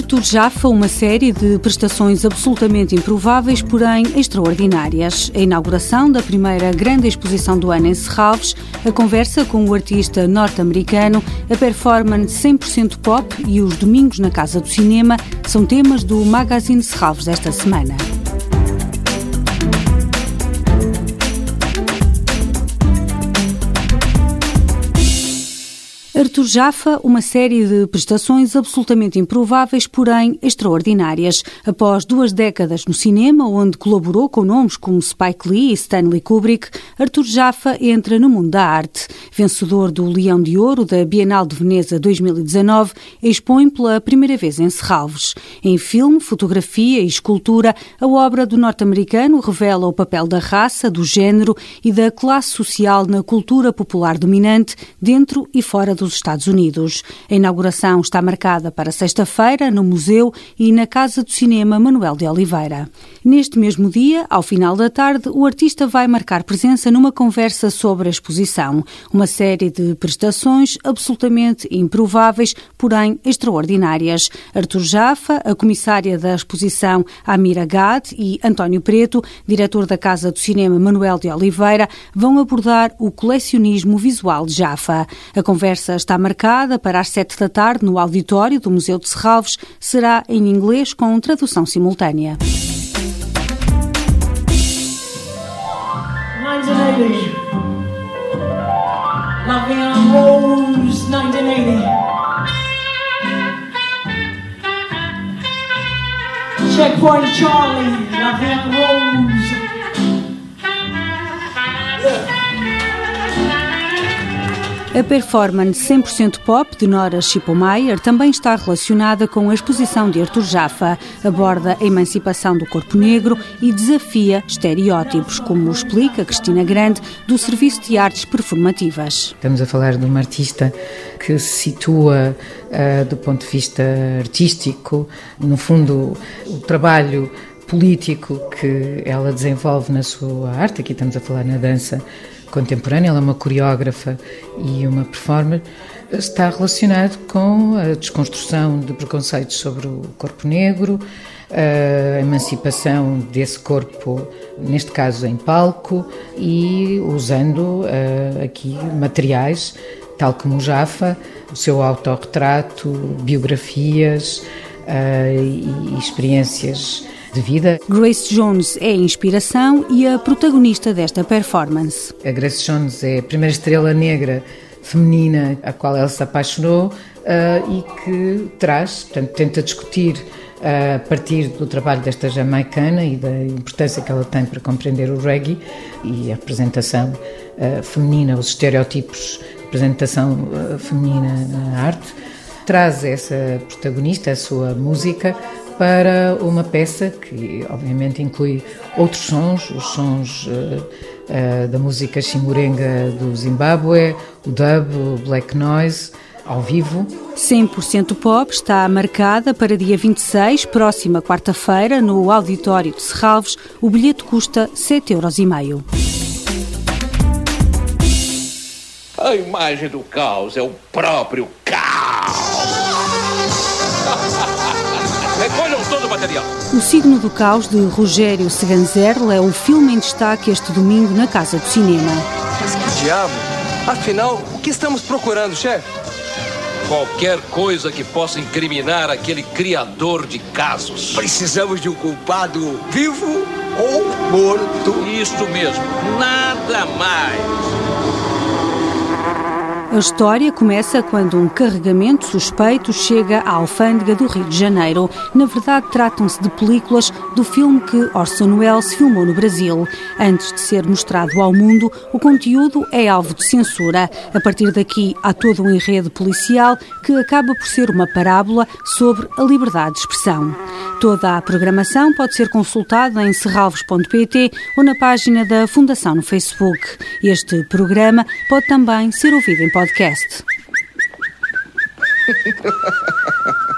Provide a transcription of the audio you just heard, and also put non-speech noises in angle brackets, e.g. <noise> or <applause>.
Artur Jaffa, uma série de prestações absolutamente improváveis, porém extraordinárias. A inauguração da primeira grande exposição do ano em Serralves, a conversa com o artista norte-americano, a performance 100% pop e os domingos na Casa do Cinema são temas do Magazine Serralves desta semana. Artur Jaffa, uma série de prestações absolutamente improváveis, porém extraordinárias. Após duas décadas no cinema, onde colaborou com nomes como Spike Lee e Stanley Kubrick, Artur Jaffa entra no mundo da arte. Vencedor do Leão de Ouro da Bienal de Veneza 2019, expõe pela primeira vez em Serralves. Em filme, fotografia e escultura, a obra do norte-americano revela o papel da raça, do género e da classe social na cultura popular dominante, dentro e fora dos Estados Unidos. A inauguração está marcada para sexta-feira no Museu e na Casa do Cinema Manuel de Oliveira. Neste mesmo dia, ao final da tarde, o artista vai marcar presença numa conversa sobre a exposição, uma série de prestações absolutamente improváveis, porém extraordinárias. Artur Jaffa, a comissária da exposição Amira Gad e António Preto, diretor da Casa do Cinema Manuel de Oliveira, vão abordar o colecionismo visual de Jaffa. A conversa está marcada para as sete da tarde no auditório do Museu de Serralves. Será em inglês com tradução simultânea. Foundation. Lavian Rose, 1980. Checkpoint Charlie, Lavian Rose. A performance 100% pop de Nora Schippomeyer também está relacionada com a exposição de Arthur Jaffa. Aborda a emancipação do corpo negro e desafia estereótipos, como explica Cristina Grande, do Serviço de Artes Performativas. Estamos a falar de uma artista que se situa uh, do ponto de vista artístico, no fundo, o trabalho político que ela desenvolve na sua arte, aqui estamos a falar na dança contemporânea, ela é uma coreógrafa e uma performer, está relacionado com a desconstrução de preconceitos sobre o corpo negro, a emancipação desse corpo, neste caso em palco, e usando uh, aqui materiais, tal como o Jaffa, o seu autorretrato, biografias uh, e experiências de vida. Grace Jones é a inspiração e a protagonista desta performance. A Grace Jones é a primeira estrela negra feminina a qual ela se apaixonou uh, e que traz, portanto, tenta discutir uh, a partir do trabalho desta jamaicana e da importância que ela tem para compreender o reggae e a representação uh, feminina, os estereótipos de representação feminina na arte, traz essa protagonista, a sua música, para uma peça que, obviamente, inclui outros sons, os sons uh, uh, da música chimurenga do Zimbábue, o dub, o black noise, ao vivo. 100% Pop está marcada para dia 26, próxima quarta-feira, no Auditório de Serralves. O bilhete custa 7,5 euros. A imagem do caos é o próprio caos. <laughs> Recolham todo o material. O Signo do Caos, de Rogério Seganzerle, é o filme em destaque este domingo na Casa do Cinema. Mas que diabo? Afinal, o que estamos procurando, chefe? Qualquer coisa que possa incriminar aquele criador de casos. Precisamos de um culpado vivo ou morto. Isso mesmo, nada mais. A história começa quando um carregamento suspeito chega à alfândega do Rio de Janeiro. Na verdade, tratam-se de películas do filme que Orson Welles filmou no Brasil. Antes de ser mostrado ao mundo, o conteúdo é alvo de censura. A partir daqui, há todo um enredo policial que acaba por ser uma parábola sobre a liberdade de expressão. Toda a programação pode ser consultada em serralvos.pt ou na página da Fundação no Facebook. Este programa pode também ser ouvido em podcast <laughs>